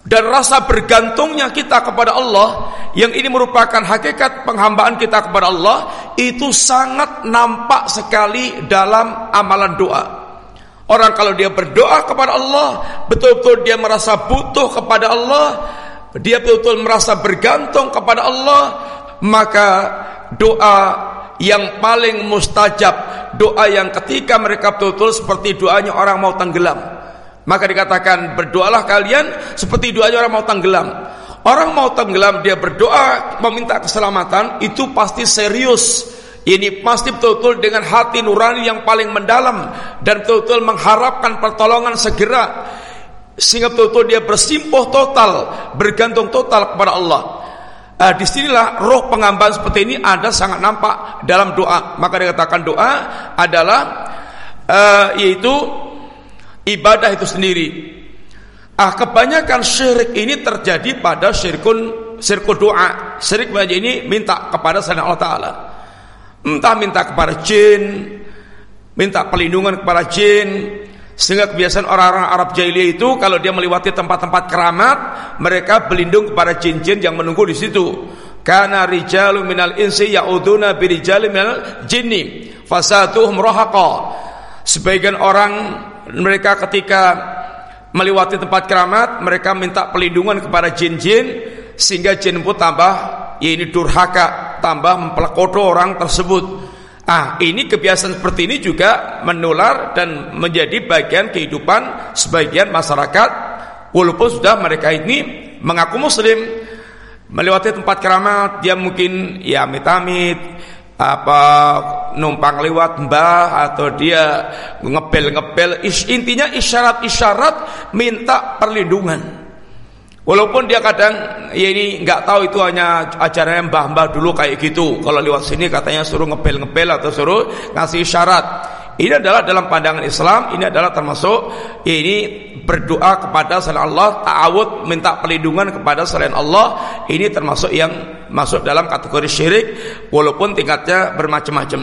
dan rasa bergantungnya kita kepada Allah yang ini merupakan hakikat penghambaan kita kepada Allah itu sangat nampak sekali dalam amalan doa. Orang kalau dia berdoa kepada Allah, betul-betul dia merasa butuh kepada Allah, dia betul-betul merasa bergantung kepada Allah, maka doa yang paling mustajab doa yang ketika mereka betul-betul seperti doanya orang mau tenggelam maka dikatakan berdoalah kalian seperti doanya orang mau tenggelam. Orang mau tenggelam dia berdoa meminta keselamatan itu pasti serius. Ini pasti betul-betul dengan hati nurani yang paling mendalam dan betul-betul mengharapkan pertolongan segera. Sehingga betul-betul dia bersimpuh total bergantung total kepada Allah. Uh, di sinilah roh pengambahan seperti ini ada sangat nampak dalam doa. Maka dikatakan doa adalah uh, yaitu ibadah itu sendiri. Ah kebanyakan syirik ini terjadi pada syirkun syirkun doa. Syirik ini minta kepada selain Allah Taala. Entah minta kepada jin, minta perlindungan kepada jin, sehingga kebiasaan orang-orang Arab jahiliyah itu kalau dia melewati tempat-tempat keramat, mereka berlindung kepada jin-jin yang menunggu di situ. Karena rijalu minal insi ya'uduna birijali minal jinni fasatuhum rohaqa. Sebagian orang mereka ketika melewati tempat keramat, mereka minta perlindungan kepada jin-jin sehingga jin pun tambah ya ini durhaka, tambah mempelekodo orang tersebut. Ah, ini kebiasaan seperti ini juga menular dan menjadi bagian kehidupan sebagian masyarakat walaupun sudah mereka ini mengaku muslim melewati tempat keramat dia mungkin ya mitamit apa numpang lewat mbah atau dia ngepel-ngepel intinya isyarat-isyarat minta perlindungan Walaupun dia kadang ya ini nggak tahu itu hanya acaranya mbah-mbah dulu kayak gitu. Kalau lewat sini katanya suruh ngepel-ngepel atau suruh ngasih syarat. Ini adalah dalam pandangan Islam, ini adalah termasuk ini berdoa kepada selain Allah, ta'awud minta perlindungan kepada selain Allah, ini termasuk yang masuk dalam kategori syirik walaupun tingkatnya bermacam-macam.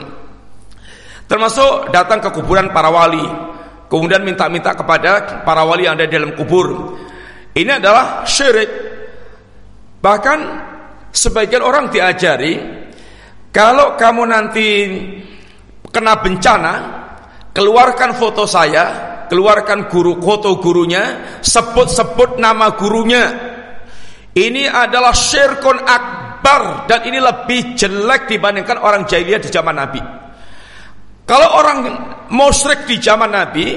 Termasuk datang ke kuburan para wali, kemudian minta-minta kepada para wali yang ada di dalam kubur. Ini adalah syirik. Bahkan sebagian orang diajari kalau kamu nanti kena bencana, keluarkan foto saya, keluarkan guru foto gurunya, sebut-sebut nama gurunya. Ini adalah syirkun akbar dan ini lebih jelek dibandingkan orang jahiliyah di zaman Nabi. Kalau orang musyrik di zaman Nabi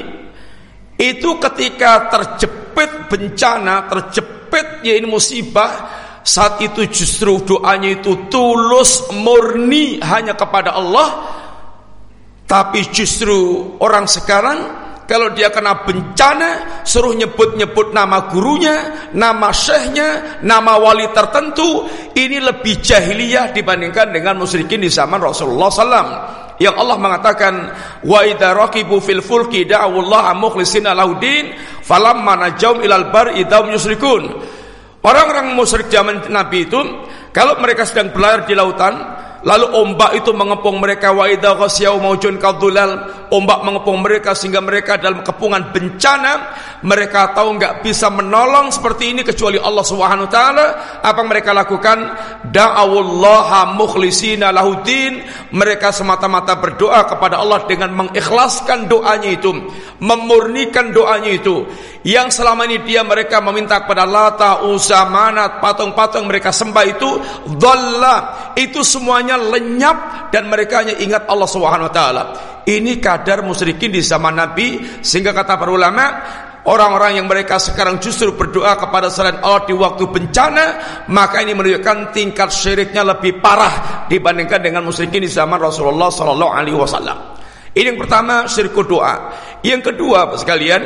itu ketika terjepit bencana, terjepit ya ini musibah, saat itu justru doanya itu tulus murni hanya kepada Allah. Tapi justru orang sekarang kalau dia kena bencana suruh nyebut-nyebut nama gurunya, nama syekhnya, nama wali tertentu, ini lebih jahiliyah dibandingkan dengan musyrikin di zaman Rasulullah SAW. yang Allah mengatakan wa idza raqibu fil fulki da'awallaha mukhlishina laudin falamma najum ilal bar idam yusrikun orang-orang musyrik zaman Nabi itu kalau mereka sedang berlayar di lautan lalu ombak itu mengepung mereka wa idza ghasyau maujun kadulal ombak mengepung mereka sehingga mereka dalam kepungan bencana. Mereka tahu nggak bisa menolong seperti ini kecuali Allah Subhanahu wa taala. Apa mereka lakukan? Da'awullaha mukhlisina lahuddin mereka semata-mata berdoa kepada Allah dengan mengikhlaskan doanya itu memurnikan doanya itu. Yang selama ini dia mereka meminta kepada Lata, Uza, Manat, patung-patung mereka sembah itu dhalla. Itu semuanya lenyap dan mereka hanya ingat Allah Subhanahu wa taala ini kadar musyrikin di zaman Nabi sehingga kata para ulama orang-orang yang mereka sekarang justru berdoa kepada selain Allah di waktu bencana maka ini menunjukkan tingkat syiriknya lebih parah dibandingkan dengan musyrikin di zaman Rasulullah sallallahu alaihi wasallam. Ini yang pertama syirik doa. Yang kedua sekalian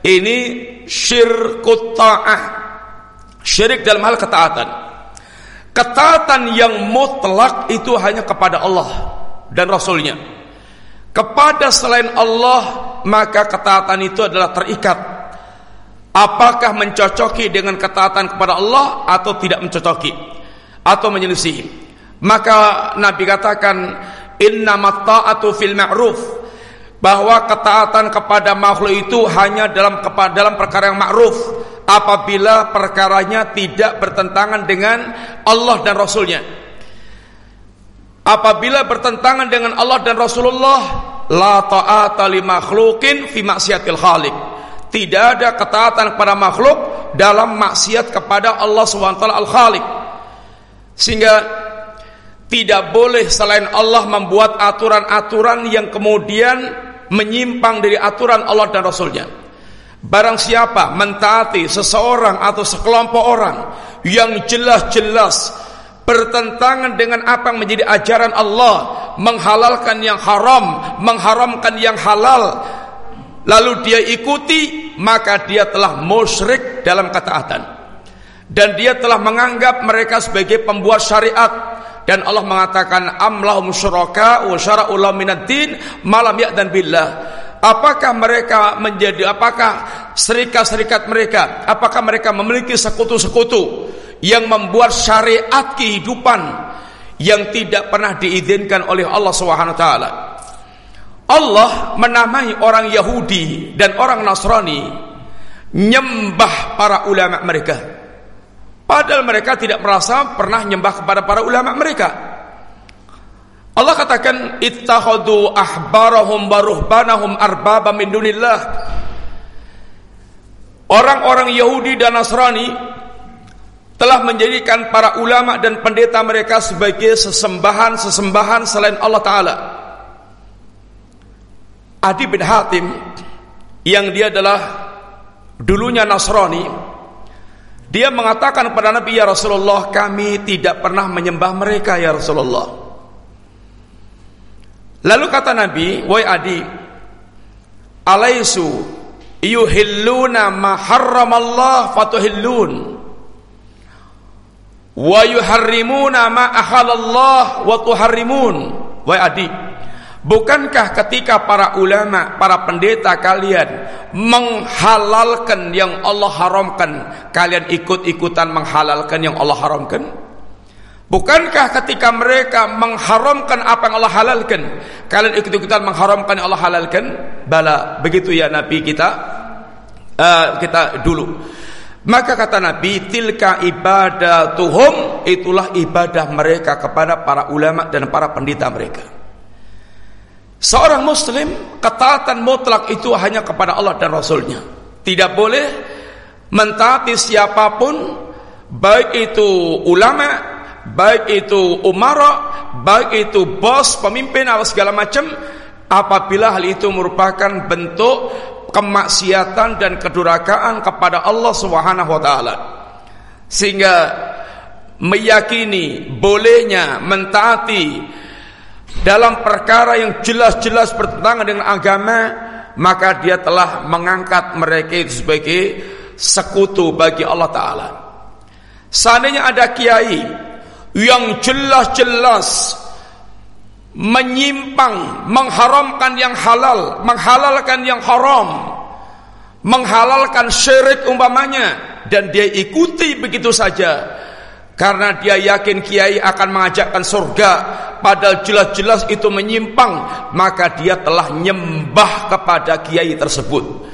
ini syirkut ta'ah. Syirik dalam hal ketaatan. Ketaatan yang mutlak itu hanya kepada Allah dan Rasulnya. Kepada selain Allah maka ketaatan itu adalah terikat. Apakah mencocoki dengan ketaatan kepada Allah atau tidak mencocoki? Atau menyelisih maka Nabi katakan inna ta'atu fil ma'ruf. Bahwa ketaatan kepada makhluk itu hanya dalam dalam perkara yang ma'ruf apabila perkaranya tidak bertentangan dengan Allah dan Rasulnya. Apabila bertentangan dengan Allah dan Rasulullah la ta'ata li makhluqin fi maksiatil khaliq. Tidak ada ketaatan kepada makhluk dalam maksiat kepada Allah SWT Al-Khaliq. Sehingga tidak boleh selain Allah membuat aturan-aturan yang kemudian menyimpang dari aturan Allah dan Rasulnya barang siapa mentaati seseorang atau sekelompok orang yang jelas-jelas bertentangan dengan apa yang menjadi ajaran Allah, menghalalkan yang haram, mengharamkan yang halal, lalu dia ikuti, maka dia telah musyrik dalam ketaatan. Dan dia telah menganggap mereka sebagai pembuat syariat dan Allah mengatakan amlahum syuraka wa syara'u minad din malam dan billah. Apakah mereka menjadi apakah serikat-serikat mereka? Apakah mereka memiliki sekutu-sekutu yang membuat syariat kehidupan yang tidak pernah diizinkan oleh Allah taala. Allah menamai orang Yahudi dan orang Nasrani nyembah para ulama mereka. Padahal mereka tidak merasa pernah nyembah kepada para ulama mereka. Allah katakan ittakhadhu ahbarahum baruhbanahum arbaba min dunillah. Orang-orang Yahudi dan Nasrani telah menjadikan para ulama dan pendeta mereka sebagai sesembahan-sesembahan selain Allah Ta'ala. Adi bin Hatim yang dia adalah dulunya Nasrani dia mengatakan kepada Nabi ya Rasulullah kami tidak pernah menyembah mereka ya Rasulullah lalu kata Nabi wahai Adi alaisu yuhilluna ma harramallah fatuhillun? Wa yuharrimuna ma ahalallah wa tuharrimun wa adi bukankah ketika para ulama para pendeta kalian menghalalkan yang Allah haramkan kalian ikut-ikutan menghalalkan yang Allah haramkan Bukankah ketika mereka mengharamkan apa yang Allah halalkan Kalian ikut-ikutan mengharamkan yang Allah halalkan Bala, begitu ya Nabi kita uh, Kita dulu maka kata Nabi, tilka ibadatuhum itulah ibadah mereka kepada para ulama dan para pendeta mereka. Seorang muslim ketaatan mutlak itu hanya kepada Allah dan Rasulnya. Tidak boleh mentaati siapa pun, baik itu ulama, baik itu umara, baik itu bos, pemimpin atau segala macam, apabila hal itu merupakan bentuk kemaksiatan dan kedurakaan kepada Allah Subhanahu wa taala. Sehingga meyakini bolehnya mentaati dalam perkara yang jelas-jelas bertentangan dengan agama, maka dia telah mengangkat mereka itu sebagai sekutu bagi Allah taala. Seandainya ada kiai yang jelas-jelas menyimpang, mengharamkan yang halal, menghalalkan yang haram, menghalalkan syirik umpamanya dan dia ikuti begitu saja. Karena dia yakin kiai akan mengajakkan surga padahal jelas-jelas itu menyimpang maka dia telah nyembah kepada kiai tersebut.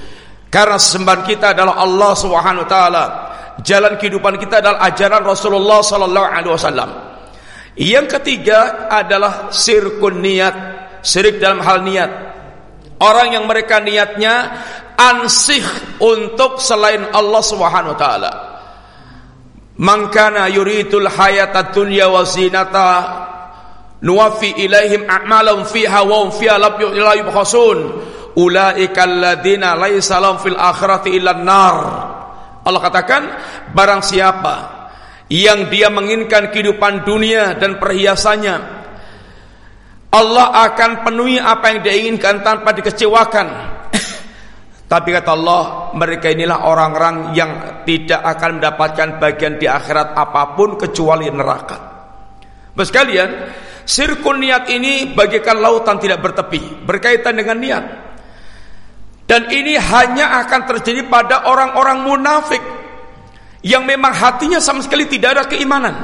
Karena sembahan kita adalah Allah Subhanahu wa taala jalan kehidupan kita adalah ajaran Rasulullah sallallahu alaihi wasallam yang ketiga adalah sirkun niat, sirik dalam hal niat. Orang yang mereka niatnya ansih untuk selain Allah Subhanahu wa taala. Man kana yuridul hayata dunya wa zinata nuwaffi ilaihim a'malahum fiha wa hum fiha la yubkhasun ulaika alladziina laisa lahum fil akhirati illa nar Allah katakan barang siapa yang dia menginginkan kehidupan dunia dan perhiasannya Allah akan penuhi apa yang dia inginkan tanpa dikecewakan. (coughs) Tapi kata Allah mereka inilah orang-orang yang tidak akan mendapatkan bagian di akhirat apa pun kecuali neraka. Sekalian sirkul niat ini bagikan lautan tidak bertepi berkaitan dengan niat dan ini hanya akan terjadi pada orang-orang munafik yang memang hatinya sama sekali tidak ada keimanan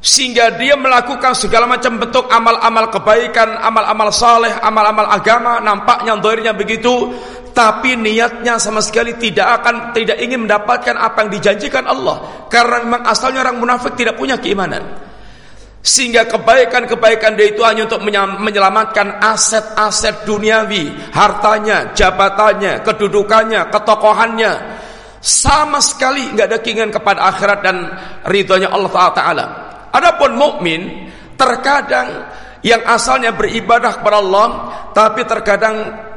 sehingga dia melakukan segala macam bentuk amal-amal kebaikan, amal-amal saleh, amal-amal agama, nampaknya doirnya begitu, tapi niatnya sama sekali tidak akan tidak ingin mendapatkan apa yang dijanjikan Allah, karena memang asalnya orang munafik tidak punya keimanan. Sehingga kebaikan-kebaikan dia itu hanya untuk menyelamatkan aset-aset duniawi, hartanya, jabatannya, kedudukannya, ketokohannya, sama sekali nggak ada keinginan kepada akhirat dan ridhonya Allah Taala. Adapun mukmin terkadang yang asalnya beribadah kepada Allah tapi terkadang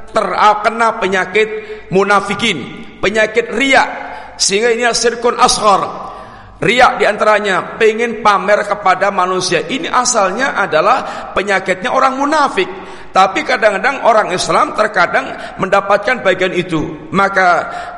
terkena penyakit munafikin, penyakit riak sehingga ini sirkun ashar. Riak di antaranya pengen pamer kepada manusia. Ini asalnya adalah penyakitnya orang munafik. Tapi kadang-kadang orang Islam terkadang mendapatkan bagian itu. Maka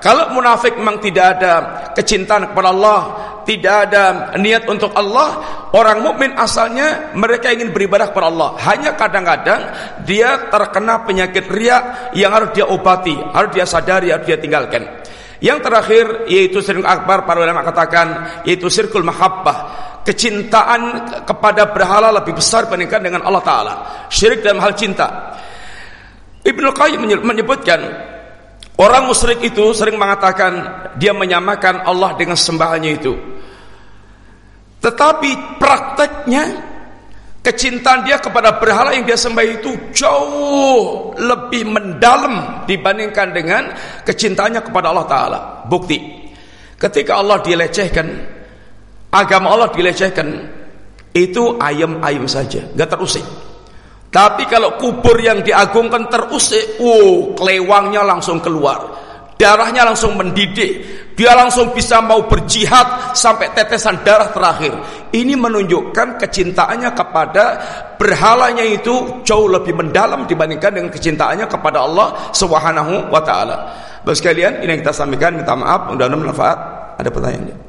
kalau munafik memang tidak ada kecintaan kepada Allah, tidak ada niat untuk Allah, orang mukmin asalnya mereka ingin beribadah kepada Allah. Hanya kadang-kadang dia terkena penyakit riak yang harus dia obati, harus dia sadari, harus dia tinggalkan. Yang terakhir yaitu sirkul akbar para ulama katakan yaitu sirkul mahabbah. Kecintaan kepada berhala lebih besar dibandingkan dengan Allah Ta'ala. Syirik dalam hal cinta. Ibnu Qayyim menyebutkan orang musyrik itu sering mengatakan dia menyamakan Allah dengan sembahannya itu. Tetapi prakteknya kecintaan dia kepada berhala yang dia sembah itu jauh lebih mendalam dibandingkan dengan kecintaannya kepada Allah Ta'ala. Bukti. Ketika Allah dilecehkan agama Allah dilecehkan itu ayam-ayam saja, nggak terusik. Tapi kalau kubur yang diagungkan terusik, wow, kelewangnya langsung keluar, darahnya langsung mendidih, dia langsung bisa mau berjihad sampai tetesan darah terakhir. Ini menunjukkan kecintaannya kepada berhalanya itu jauh lebih mendalam dibandingkan dengan kecintaannya kepada Allah Subhanahu wa taala. Bapak sekalian, ini yang kita sampaikan, minta maaf, mudah-mudahan bermanfaat. Ada pertanyaan?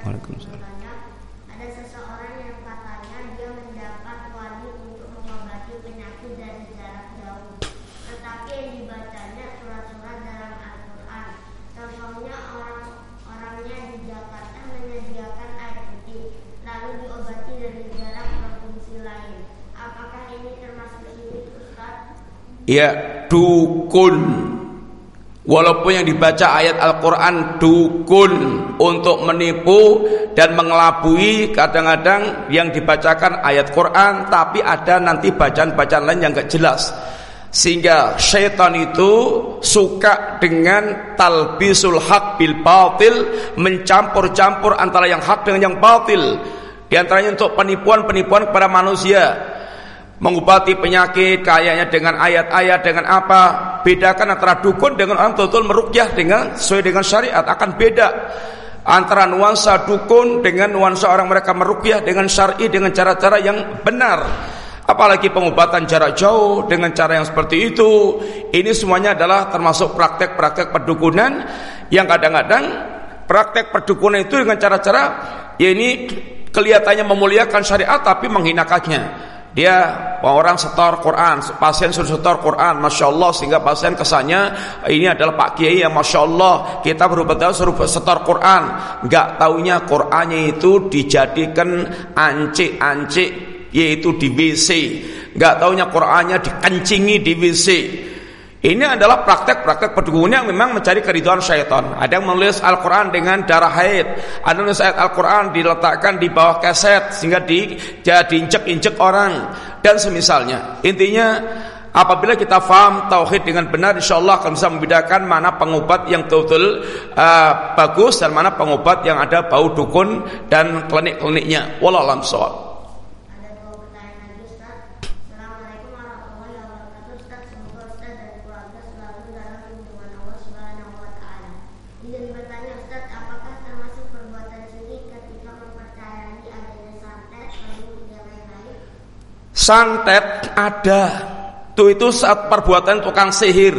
Waalaikumsalam. Ada seseorang yang katanya dia mendapat wali untuk mengobati penyakit dari jarak jauh. Tetapi yang dibacanya surat-surat dalam Al-Quran. Contohnya orang orangnya di Jakarta menyediakan air putih, lalu diobati dari jarak provinsi lain. Apakah ini termasuk syirik Ustaz? Ya, dukun. Walaupun yang dibaca ayat Al-Quran dukun untuk menipu dan mengelabui. Kadang-kadang yang dibacakan ayat Quran tapi ada nanti bacaan-bacaan lain yang gak jelas. Sehingga syaitan itu suka dengan talbisul haq bil batil mencampur-campur antara yang hak dengan yang batil. Di antaranya untuk penipuan-penipuan kepada manusia mengobati penyakit kayaknya dengan ayat-ayat dengan apa. Bedakan antara dukun dengan orang betul merukyah dengan sesuai dengan syariat akan beda. Antara nuansa dukun dengan nuansa orang mereka merukyah dengan syar'i dengan cara-cara yang benar. Apalagi pengobatan jarak jauh dengan cara yang seperti itu. Ini semuanya adalah termasuk praktek-praktek perdukunan yang kadang-kadang praktek perdukunan itu dengan cara-cara ya ini kelihatannya memuliakan syariat tapi menghinakannya dia orang setor Quran, pasien suruh setor Quran, masya Allah sehingga pasien kesannya ini adalah Pak Kiai yang masya Allah kita berubah suruh setor Quran, nggak taunya Qurannya itu dijadikan ancik-ancik yaitu di WC, nggak taunya Qurannya dikencingi di WC. Ini adalah praktek-praktek perdukunan yang memang mencari keriduan syaitan. Ada yang menulis Al-Quran dengan darah haid. Ada yang menulis ayat Al-Quran diletakkan di bawah keset sehingga di, jadi injek-injek orang. Dan semisalnya. Intinya apabila kita faham tauhid dengan benar insya Allah akan bisa membedakan mana pengobat yang betul-betul uh, bagus dan mana pengobat yang ada bau dukun dan klinik-kliniknya. Wallahualam soal. Santet ada. Itu itu saat perbuatan tukang sihir.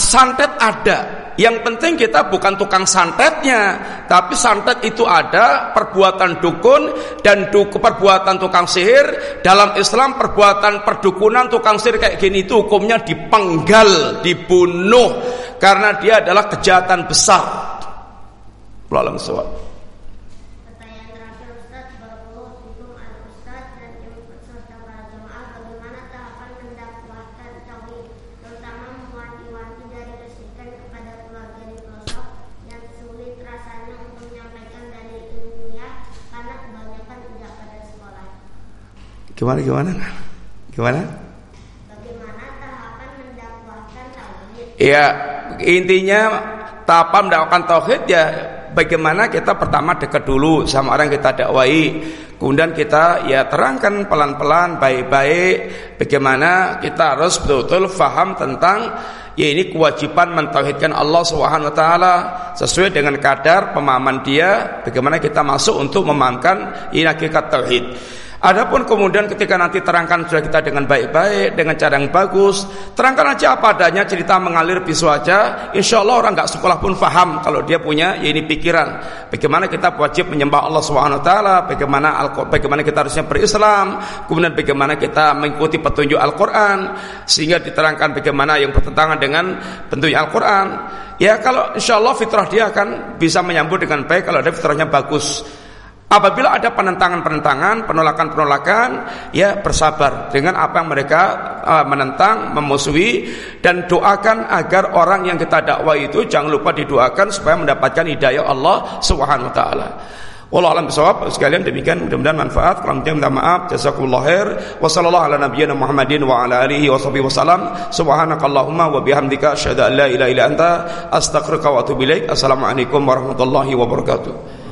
Santet ada. Yang penting kita bukan tukang santetnya tapi santet itu ada perbuatan dukun dan duku, perbuatan tukang sihir. Dalam Islam perbuatan perdukunan tukang sihir kayak gini itu hukumnya dipenggal dibunuh. Karena dia adalah kejahatan besar. Lalu Gimana gimana? Gimana? Bagaimana tahapan mendakwahkan? Ya, intinya tahapan mendakwahkan tauhid ya bagaimana kita pertama dekat dulu sama orang kita dakwai. Kemudian kita ya terangkan pelan-pelan baik-baik bagaimana kita harus betul-betul faham tentang ya ini kewajiban mentauhidkan Allah Subhanahu wa taala sesuai dengan kadar pemahaman dia bagaimana kita masuk untuk memahamkan ini hakikat tauhid. Adapun kemudian ketika nanti terangkan sudah kita dengan baik-baik, dengan cara yang bagus, terangkan aja apa adanya, cerita mengalir bisu aja. Insya Allah orang nggak sekolah pun faham kalau dia punya ya ini pikiran. Bagaimana kita wajib menyembah Allah Subhanahu Wa Taala, bagaimana bagaimana kita harusnya berislam, kemudian bagaimana kita mengikuti petunjuk Al-Quran, sehingga diterangkan bagaimana yang bertentangan dengan petunjuk Al-Quran. Ya kalau insya Allah fitrah dia akan bisa menyambut dengan baik kalau ada fitrahnya bagus. Apabila ada penentangan-penentangan, penolakan-penolakan, ya bersabar dengan apa yang mereka uh, menentang, memusuhi dan doakan agar orang yang kita dakwah itu jangan lupa didoakan supaya mendapatkan hidayah Allah Subhanahu wa taala. Wallahu alam bisawab sekalian demikian mudah-mudahan manfaat. Kalau minta maaf. Jazakumullah khair. Wa sallallahu ala nabiyyina Muhammadin wa ala alihi wa sahbihi wasallam subhanakallahumma wa bihamdika asyhadu an la ilaha illa anta astaghfiruka wa atubu ilaik. Assalamualaikum warahmatullahi wabarakatuh